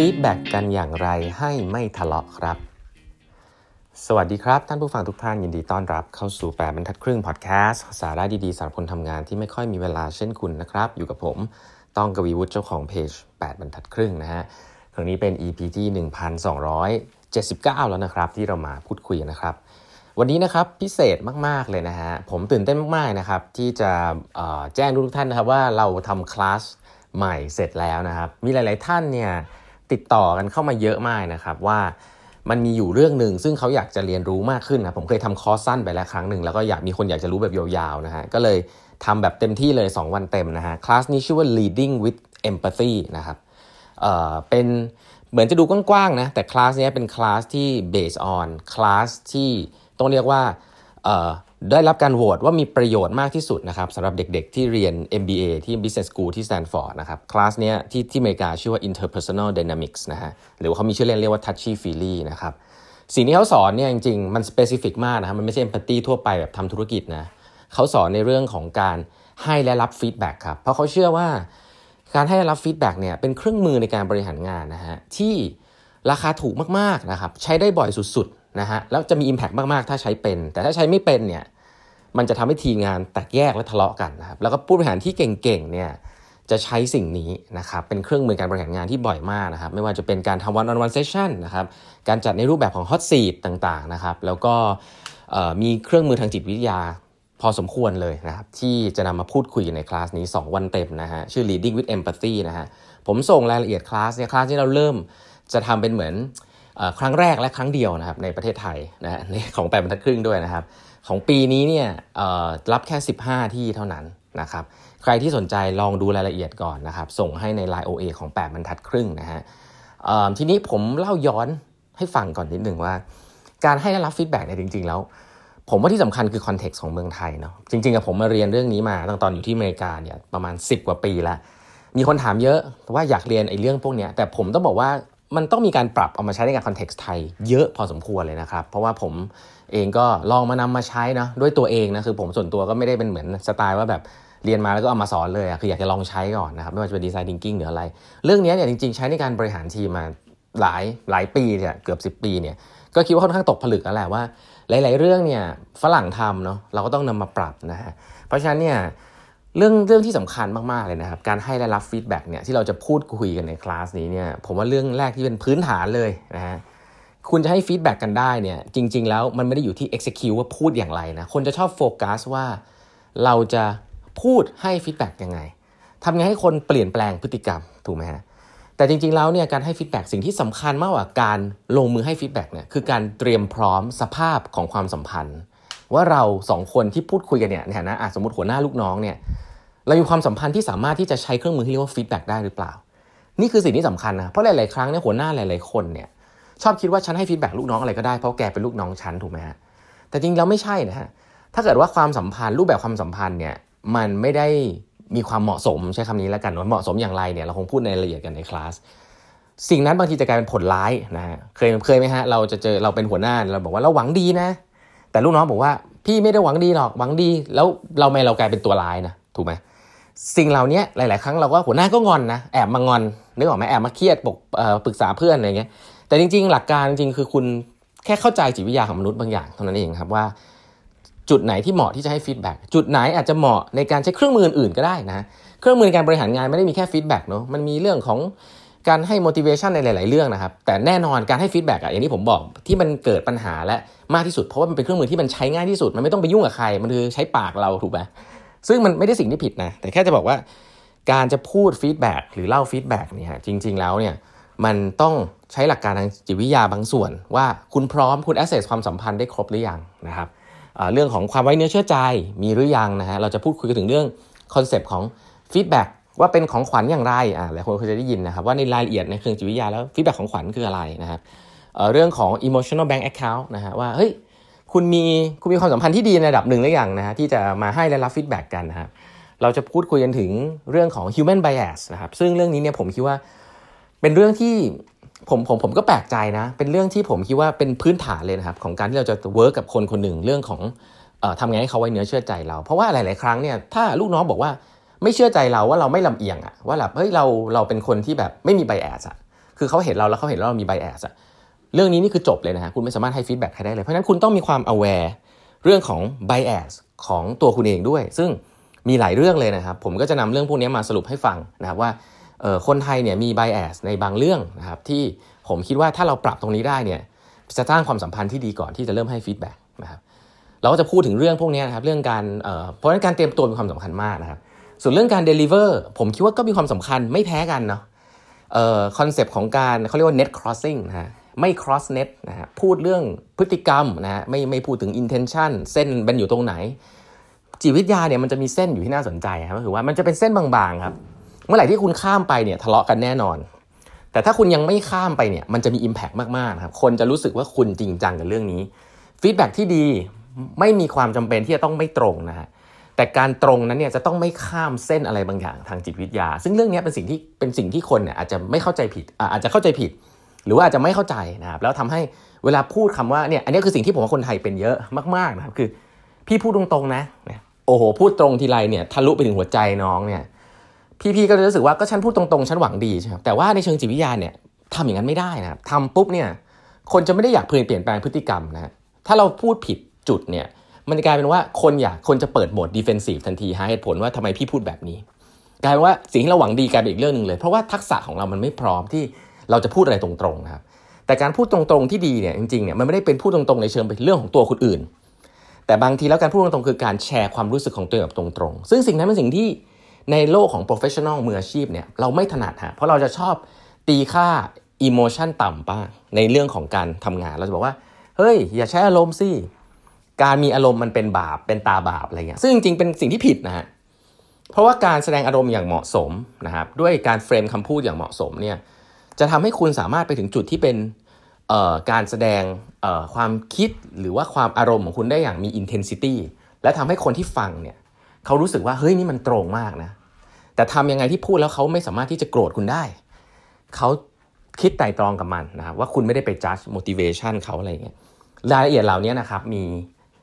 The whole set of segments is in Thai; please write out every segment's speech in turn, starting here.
feedback กันอย่างไรให้ไม่ทะเลาะครับ สวัสดีครับ ท่านผู้ฟังทุกท่านยินดีต้อนรับเข้าสู่แปดบรรทัดครึ่งพอดแคสต์สาระดีๆสำหรับคนทำงานที่ไม่ค่อยมีเวลาเช่นคุณนะครับ อยู่กับผมต้องกวีวุฒิเจ้าของเพจ 8บรรทัดครึ่งนะฮะครั้งนี้เป็น EP ที่ 1279 แล้วนะครับ ที่เรามาพูดคุยนะครับ วันนี้นะครับพิเศษมากๆเลยนะฮะผมตื่นเต้นมากๆนะครับที่จะแจ้งทุกท่านนะครับว่าเราทำคลาสใหม่เสร็จแล้วนะครับ มีหลาย ๆ ท่านเนี่ย ติดต่อกันเข้ามาเยอะมากนะครับว่ามันมีอยู่เรื่องหนึ่งซึ่งเขาอยากจะเรียนรู้มากขึ้นนะผมเคยทำคอร์สสั้นไปแล้วครั้งหนึ่งแล้วก็อยากมีคนอยากจะรู้แบบยาวๆนะฮะก็เลยทำแบบเต็มที่เลย 2 วันเต็มนะฮะคลาสนี้ชื่อว่า leading with empathy นะครับเอ่อเป็นเหมือนจะดูกว้างๆนะแต่คลาสนี้เป็นคลาสที่ based on คลาสที่ต้องเรียกว่าเอ่อ ได้รับการโหวตว่ามีประโยชน์มากที่สุดนะครับสำหรับเด็กๆ ที่เรียน MBA ที่ Business School ที่ Stanford นะครับคลาสนี้ที่ที่อเมริกาชื่อว่า Interpersonal Dynamics นะฮะหรือว่าเขามีชื่อเล่นเรียกว่า Touchy Feely นะครับสิ่งที่เขาสอนเนี่ยจริงๆ มัน specific มากนะครับมันไม่ใช่ empathy ทั่วไปแบบทำธุรกิจนะเขาสอนในเรื่องของการให้และรับ feedback ครับเพราะเขาเชื่อว่าการให้และรับ feedback เนี่ยเป็นเครื่องมือในการบริหารงานนะฮะที่ราคาถูกมากๆนะครับใช้ได้บ่อยสุดๆนะฮะแล้วจะมี Impact มากๆ ถ้าใช้เป็น แต่ถ้าใช้ไม่เป็นเนี่ย มันจะทำให้ทีมงานแตกแยกและทะเลาะกันนะครับแล้วก็ผู้บริหารที่เก่งๆเนี่ยจะใช้สิ่งนี้นะครับเป็นเครื่องมือการบริหารงานที่บ่อยมากนะครับไม่ว่าจะเป็นการทำ one-on-one session นะครับการจัดในรูปแบบของ hot seat ต่างๆนะครับแล้วก็มีเครื่องมือทางจิตวิทยาพอสมควรเลยนะครับที่จะนำมาพูดคุยในคลาสนี้ 2 วันเต็มนะฮะชื่อ leading with empathy นะฮะผมส่งรายละเอียดคลาสเนี่ยคลาสที่เราเริ่มจะทำเป็นเหมือน ครั้งแรกและครั้งเดียวนะครับในประเทศไทยนะฮะของแปดบรรทัดครึ่งด้วยนะครับ ของปีนี้เนี่ยรับแค่ 15 ที่เท่านั้นนะครับใครที่สนใจลองดูรายละเอียดก่อนนะครับ ส่งให้ใน Line OA ของ 8 บรรทัดครึ่งนะฮะทีนี้ผมเล่าย้อนให้ฟังก่อนนิดหนึ่งว่า การให้และรับ feedback เนี่ยจริง ๆ แล้ว ผมว่าที่สำคัญคือ context ของเมืองไทยเนาะจริงๆกับผมมาเรียนเรื่องนี้มาตั้งตอนอยู่ที่อเมริกาเนี่ยประมาณ 10 กว่าปีแล้วมีคนถามเยอะว่าอยากเรียนไอ้เรื่องพวกนี้แต่ผมต้องบอกว่า มันต้องมีการปรับเอามาใช้ในการ context ไทยเยอะพอสมควรเลยนะครับ เพราะว่าผมเองก็ลองมานำมาใช้นะด้วยตัวเองนะคือผมส่วนตัวก็ไม่ได้เป็นเหมือนสไตล์ว่าแบบเรียนมาแล้วก็เอามาสอนเลยคืออยากจะลองใช้ก่อนนะครับไม่ว่าจะเป็น design thinking หรืออะไร เรื่องนี้เนี่ยจริงๆ ใช้ในการบริหารทีมมาหลายหลายปีเนี่ยเกือบ 10 ปีเนี่ยก็คิดว่าค่อนข้างตกผลึกแล้วแหละว่า หลาย ๆ เรื่องเนี่ยฝรั่งทำเนาะเราก็ต้องนำมาปรับนะฮะเพราะฉะนั้นเนี่ย เรื่องเรื่องที่สำคัญมากๆเลยนะครับ การให้และรับ feedback เนี่ยที่เราจะพูดคุยกันในคลาสนี้เนี่ยผมว่าเรื่องแรกที่เป็นพื้นฐานเลยนะฮะคุณจะให้ feedback กันได้เนี่ยจริง ๆ แล้วมันไม่ได้อยู่ที่ execute ว่าพูดอย่างไรนะคนจะชอบโฟกัสว่าเราจะพูดให้ feedback ยังไงทำไงให้คนเปลี่ยนแปลงพฤติกรรมถูกไหมฮะแต่จริงๆแล้วเนี่ยการให้ feedback สิ่งที่สำคัญมากกว่าการลงมือให้ feedback เนี่ยคือการเตรียมพร้อมสภาพของความสัมพันธ์ ว่าเราสองคนที่พูดคุยกันเนี่ยเนี่ยนะสมมติหัวหน้าลูกน้องเนี่ยเรามีความสัมพันธ์ที่สามารถที่จะใช้เครื่องมือที่เรียกว่าฟีดแบ็กได้หรือเปล่า นี่คือสิ่งที่สำคัญนะเพราะหลาย ๆ ครั้งเนี่ยหัวหน้าหลาย ๆ คนเนี่ยชอบคิดว่าฉันให้ฟีดแบ็กลูกน้องอะไรก็ได้เพราะแกเป็นลูกน้องฉันถูกไหมฮะแต่จริงแล้วไม่ใช่นะฮะถ้าเกิดว่าความสัมพันธ์รูปแบบความสัมพันธ์เนี่ยมันไม่ได้มีความเหมาะสมใช้คำนี้แล้วกันว่าเหมาะสมอย่างไรเนี่ยเราคงพูดในรายละเอียดกันในคลาสสิ่งนั้นบางทีจะกลายเป็นผลร้ายนะฮะเคยเคยไหมฮะเราจะเจอเราเป็นหัวหน้าเราบอกว่าเราหวังดีนะ แต่ลูกน้องบอกว่าพี่ไม่ได้หวังดีหรอกหวังดี แล้วเราไม่เรากลายเป็นตัวร้ายนะถูกไหมสิ่งเหล่านี้หลาย ๆ ครั้งเราก็หัวหน้าก็งอนนะแอบมางอนนึกออกไหมแอบมาเครียดไปปรึกษาเพื่อนอะไรเงี้ยแต่จริง ๆ หลักการจริงคือคุณแค่เข้าใจจิตวิทยาของมนุษย์บางอย่างเท่านั้นเองครับว่า จุดไหนที่เหมาะที่จะให้ฟีดแบ็กจุดไหนอาจจะเหมาะในการใช้เครื่องมืออื่นก็ได้นะ เครื่องมือในการบริหารงานไม่ได้มีแค่ฟีดแบ็กเนาะมันมีเรื่องของ การให้ motivation ในหลาย ๆ เรื่องนะครับ แต่แน่นอนการให้ฟีดแบ็กอะอย่างที่ผมบอกที่มันเกิดปัญหาและมากที่สุด เพราะว่ามันเป็นเครื่องมือที่มันใช้ง่ายที่สุด มันไม่ต้องไปยุ่งกับใคร มันคือใช้ปากเราถูกไหมซึ่งมันไม่ได้สิ่งที่ผิดนะ แต่แค่จะบอกว่า การจะพูดฟีดแบ็กหรือเล่าฟีดแบ็กเนี่ยจริง ๆ แล้วเนี่ยมันต้องใช้หลักการทางจิตวิทยาบางส่วน ว่าคุณพร้อมคุณ assess ความสัมพันธ์ได้ครบหรือยังนะครับเรื่องของความไว้เนื้อเชื่อใจมีหรือยังนะฮะเราจะพูดคุยกันถึงเรื่องคอนเซปต์ของฟีดแบ็ก ว่าเป็นของขวัญอย่างไรอ่าหลายคนเคยจะได้ยินนะครับว่าในรายละเอียดในเชิงจิตวิทยาแล้วฟีดแบ็กของขวัญคืออะไรนะครับเรื่องของ emotional bank account นะฮะว่าเฮ้ยคุณมีคุณมีความสัมพันธ์ที่ดีในระดับหนึ่งหรือยังนะฮะที่จะมาให้และรับฟีดแบ็กกันนะครับเราจะพูดคุยกันถึงเรื่องของ human bias นะครับซึ่งเรื่องนี้เนี่ยผมคิดว่าเป็นเรื่องที่ผมผมผมก็แปลกใจนะ เป็นเรื่องที่ผมคิดว่าเป็นพื้นฐานเลยนะครับของการที่เราจะ work กับคนคนหนึ่งเรื่องของเออทำไงให้เขาไว้เนื้อเชื่อใจเรา เพราะว่าหลาย ๆ ครั้งเนี่ยถ้าลูกน้องบอกว่า ไม่เชื่อใจเราว่าเราไม่ลำเอียงอะว่าแบบเฮ้ยเราเราเป็นคนที่แบบไม่มี bias อะคือเขาเห็นเราแล้วเขาเห็นเรามี bias อะเรื่องนี้นี่คือจบเลยนะฮะคุณไม่สามารถให้ฟีดแบ็กใครได้เลย เพราะฉะนั้นคุณต้องมีความ aware เรื่องของ bias ของตัวคุณเองด้วย ซึ่งมีหลายเรื่องเลยนะครับ ผมก็จะนำเรื่องพวกนี้มาสรุปให้ฟังนะครับว่าคนไทยเนี่ยมี bias ในบางเรื่องนะครับที่ผมคิดว่าถ้าเราปรับตรงนี้ได้เนี่ยจะสร้างความสัมพันธ์ที่ดีก่อนที่จะเริ่มให้ฟีดแบ็กนะครับเราก็จะพูดถึงเรื่องพวกนี้นะครับเรื่องการเพราะฉะนั้นการเตรียมตัวมีความสำคัญมากนะครับ ส่วนเรื่องการ deliver ผมคิดว่าก็มีความสำคัญไม่แพ้กันเนาะคอนเซปต์ของการเขาเรียกว่า net crossing นะฮะไม่ cross net นะฮะพูดเรื่องพฤติกรรมนะฮะไม่ไม่พูดถึง intention เส้นเป็นอยู่ตรงไหน จิตวิทยาเนี่ยมันจะมีเส้นอยู่ที่น่าสนใจครับก็คือว่ามันจะเป็นเส้นบางๆครับเมื่อไหร่ที่คุณข้ามไปเนี่ยทะเลาะกันแน่นอน แต่ถ้าคุณยังไม่ข้ามไปเนี่ยมันจะมี Impact มากๆครับคนจะรู้สึกว่าคุณจริงจังกับเรื่องนี้ฟีดแบ็ที่ดีไม่มีความจำเป็นที่จะต้องไม่ตรงนะฮะ แต่การตรงนั้นเนี่ยจะต้องไม่ข้ามเส้นอะไรบางอย่างทางจิตวิทยา ซึ่งเรื่องนี้เป็นสิ่งที่เป็นสิ่งที่คนเนี่ยอาจจะไม่เข้าใจผิดอาจจะเข้าใจผิด หรือว่าอาจจะไม่เข้าใจนะครับแล้วทำให้เวลาพูดคำว่าเนี่ยอันนี้คือสิ่งที่ผมว่าคนไทยเป็นเยอะมากๆนะครับคือ พี่พูดตรงๆนะโอ้โหพูดตรงทีไรเนี่ยทะลุไปถึงหัวใจน้องเนี่ยพี่ๆก็จะรู้สึกว่าก็ฉันพูดตรงๆฉันหวังดีใช่ไหมแต่ว่าในเชิงจิตวิทยาเนี่ยทำอย่างนั้นไม่ได้นะครับทำปุ๊บเนี่ยคนจะไม่ได้อยากเปลี่ยนแปลงพฤติกรรมนะถ้าเราพูดผิดจุดเนี่ย มันจะกลายเป็นว่าคนอยากคนจะเปิดโหมด defensive ทันทีหาเหตุผลว่าทำไมพี่พูดแบบนี้ กลายเป็นว่าสิ่งที่เราหวังดีกลายเป็นอีกเรื่องหนึ่งเลย เพราะว่าทักษะของเรามันไม่พร้อมที่เราจะพูดอะไรตรงๆนะครับแต่การพูดตรงๆที่ดีเนี่ยจริงๆเนี่ยมันไม่ได้เป็นพูดตรงๆในเชิงเป็นเรื่องของตัวคนอื่น แต่บางทีแล้วการพูดตรงๆคือการแชร์ความรู้สึกของตัวเองแบบตรงๆ ซึ่งสิ่งนั้นเป็นสิ่งที่ในโลกของ professional มืออาชีพเนี่ยเราไม่ถนัดฮะเพราะเราจะชอบตีค่า emotion ต่ำป้าในเรื่องของการทำงานเราจะบอกว่าเฮ้ยอย่าใช้อารมณ์สิ การมีอารมณ์มันเป็นบาปเป็นตาบาปอะไรเงี้ยซึ่งจริงๆเป็นสิ่งที่ผิดนะฮะเพราะว่าการแสดงอารมณ์อย่างเหมาะสมนะครับด้วยการเฟรมคำพูดอย่างเหมาะสมเนี่ยจะทำให้คุณสามารถไปถึงจุดที่เป็นการแสดงความคิดหรือว่าความอารมณ์ของคุณได้อย่างมี intensity และทำให้คนที่ฟังเนี่ยเขารู้สึกว่าเฮ้ยนี่มันตรงมากนะแต่ทำยังไงที่พูดแล้วเขาไม่สามารถที่จะโกรธคุณได้ เขาคิดไต่ตรองกับมันนะครับว่าคุณไม่ได้ไป judge motivation เขาอะไรเงี้ยรายละเอียดเหล่านี้นะครับมี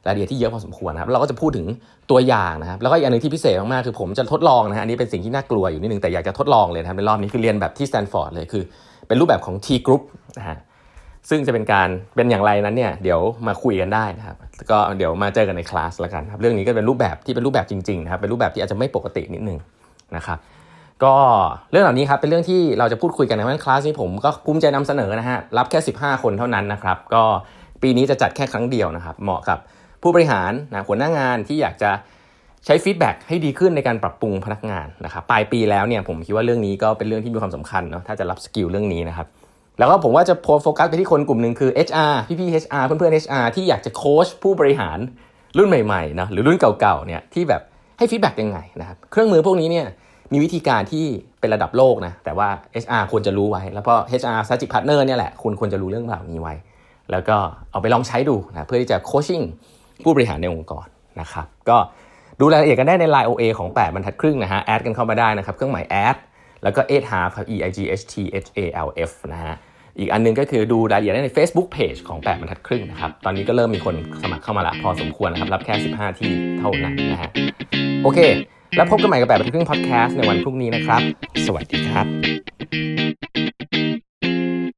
รายละเอียดที่เยอะพอสมควรนะครับเราก็จะพูดถึงตัวอย่างนะครับแล้วก็อีกอันนึงที่พิเศษมากๆคือผมจะทดลองนะฮะอันนี้เป็นสิ่งที่น่ากลัวอยู่นิดนึงแต่อยากจะทดลองเลยนะครับในรอบนี้คือเรียนแบบที่สแตนฟอร์ดเลยคือ เป็นรูปแบบของ T group นะฮะซึ่งจะเป็นการเป็นอย่างไรนั้นเนี่ยเดี๋ยวมาคุยกันได้นะครับก็เดี๋ยวมาเจอกันในคลาสแล้วกันครับเรื่องนี้ก็เป็นรูปแบบที่เป็นรูปแบบจริงๆนะครับเป็นรูปแบบที่อาจจะไม่ปกตินิดนึงนะครับก็เรื่องเหล่านี้ครับเป็นเรื่องที่เราจะพูดคุยกันในวันคลาสนี้ผมก็ภูมิใจนำเสนอนะฮะรับแค่ 15 คนเท่านั้นนะครับก็ปีนี้จะจัดแค่ครั้งเดียวนะครับเหมาะกับ ผู้บริหารนะหัวหน้างานที่อยากจะใช้ฟีดแบ็กให้ดีขึ้นในการปรับปรุงพนักงานนะครับปลายปีแล้วเนี่ยผมคิดว่าเรื่องนี้ก็เป็นเรื่องที่มีความสำคัญเนาะถ้าจะรับสกิลเรื่องนี้นะครับแล้วก็ผมว่าจะโฟกัสไปที่คนกลุ่มหนึ่งคือ HR พี่ๆ HR เพื่อนๆ HR ที่อยากจะโค้ชผู้บริหารรุ่นใหม่ๆนะหรือรุ่นเก่าๆเนี่ยที่แบบให้ฟีดแบ็กยังไงนะครับเครื่องมือพวกนี้เนี่ยมีวิธีการที่เป็นระดับโลกนะแต่ว่า HR ควรจะรู้ไว้ แล้วพอ HR strategic partner เนี่ยแหละคุณควรจะรู้เรื่องเหล่านี้ไว้ แล้วก็เอาไปลองใช้ดูนะเพื่อที่จะ coaching ผู้บริหารในองค์กรนะครับ ก็ดูรายละเอียดกันได้ใน Line OA ของ 8 บรรทัดครึ่งนะฮะแอดกันเข้ามาได้นะครับ เครื่องหมายแอดแล้วก็8 half ครับ e i g h t h a l f นะฮะอีกอันนึงก็คือดูรายละเอียดได้ใน Facebook Page ของ 8 บรรทัดครึ่งนะครับ ตอนนี้ก็เริ่มมีคนสมัครเข้ามาละพอสมควรนะครับ รับแค่ 15 ที่เท่านั้นนะฮะโอเค แล้วพบกันใหม่กับ 8 บรรทัดครึ่งพอดแคสต์ในวันพรุ่งนี้นะครับ สวัสดีครับ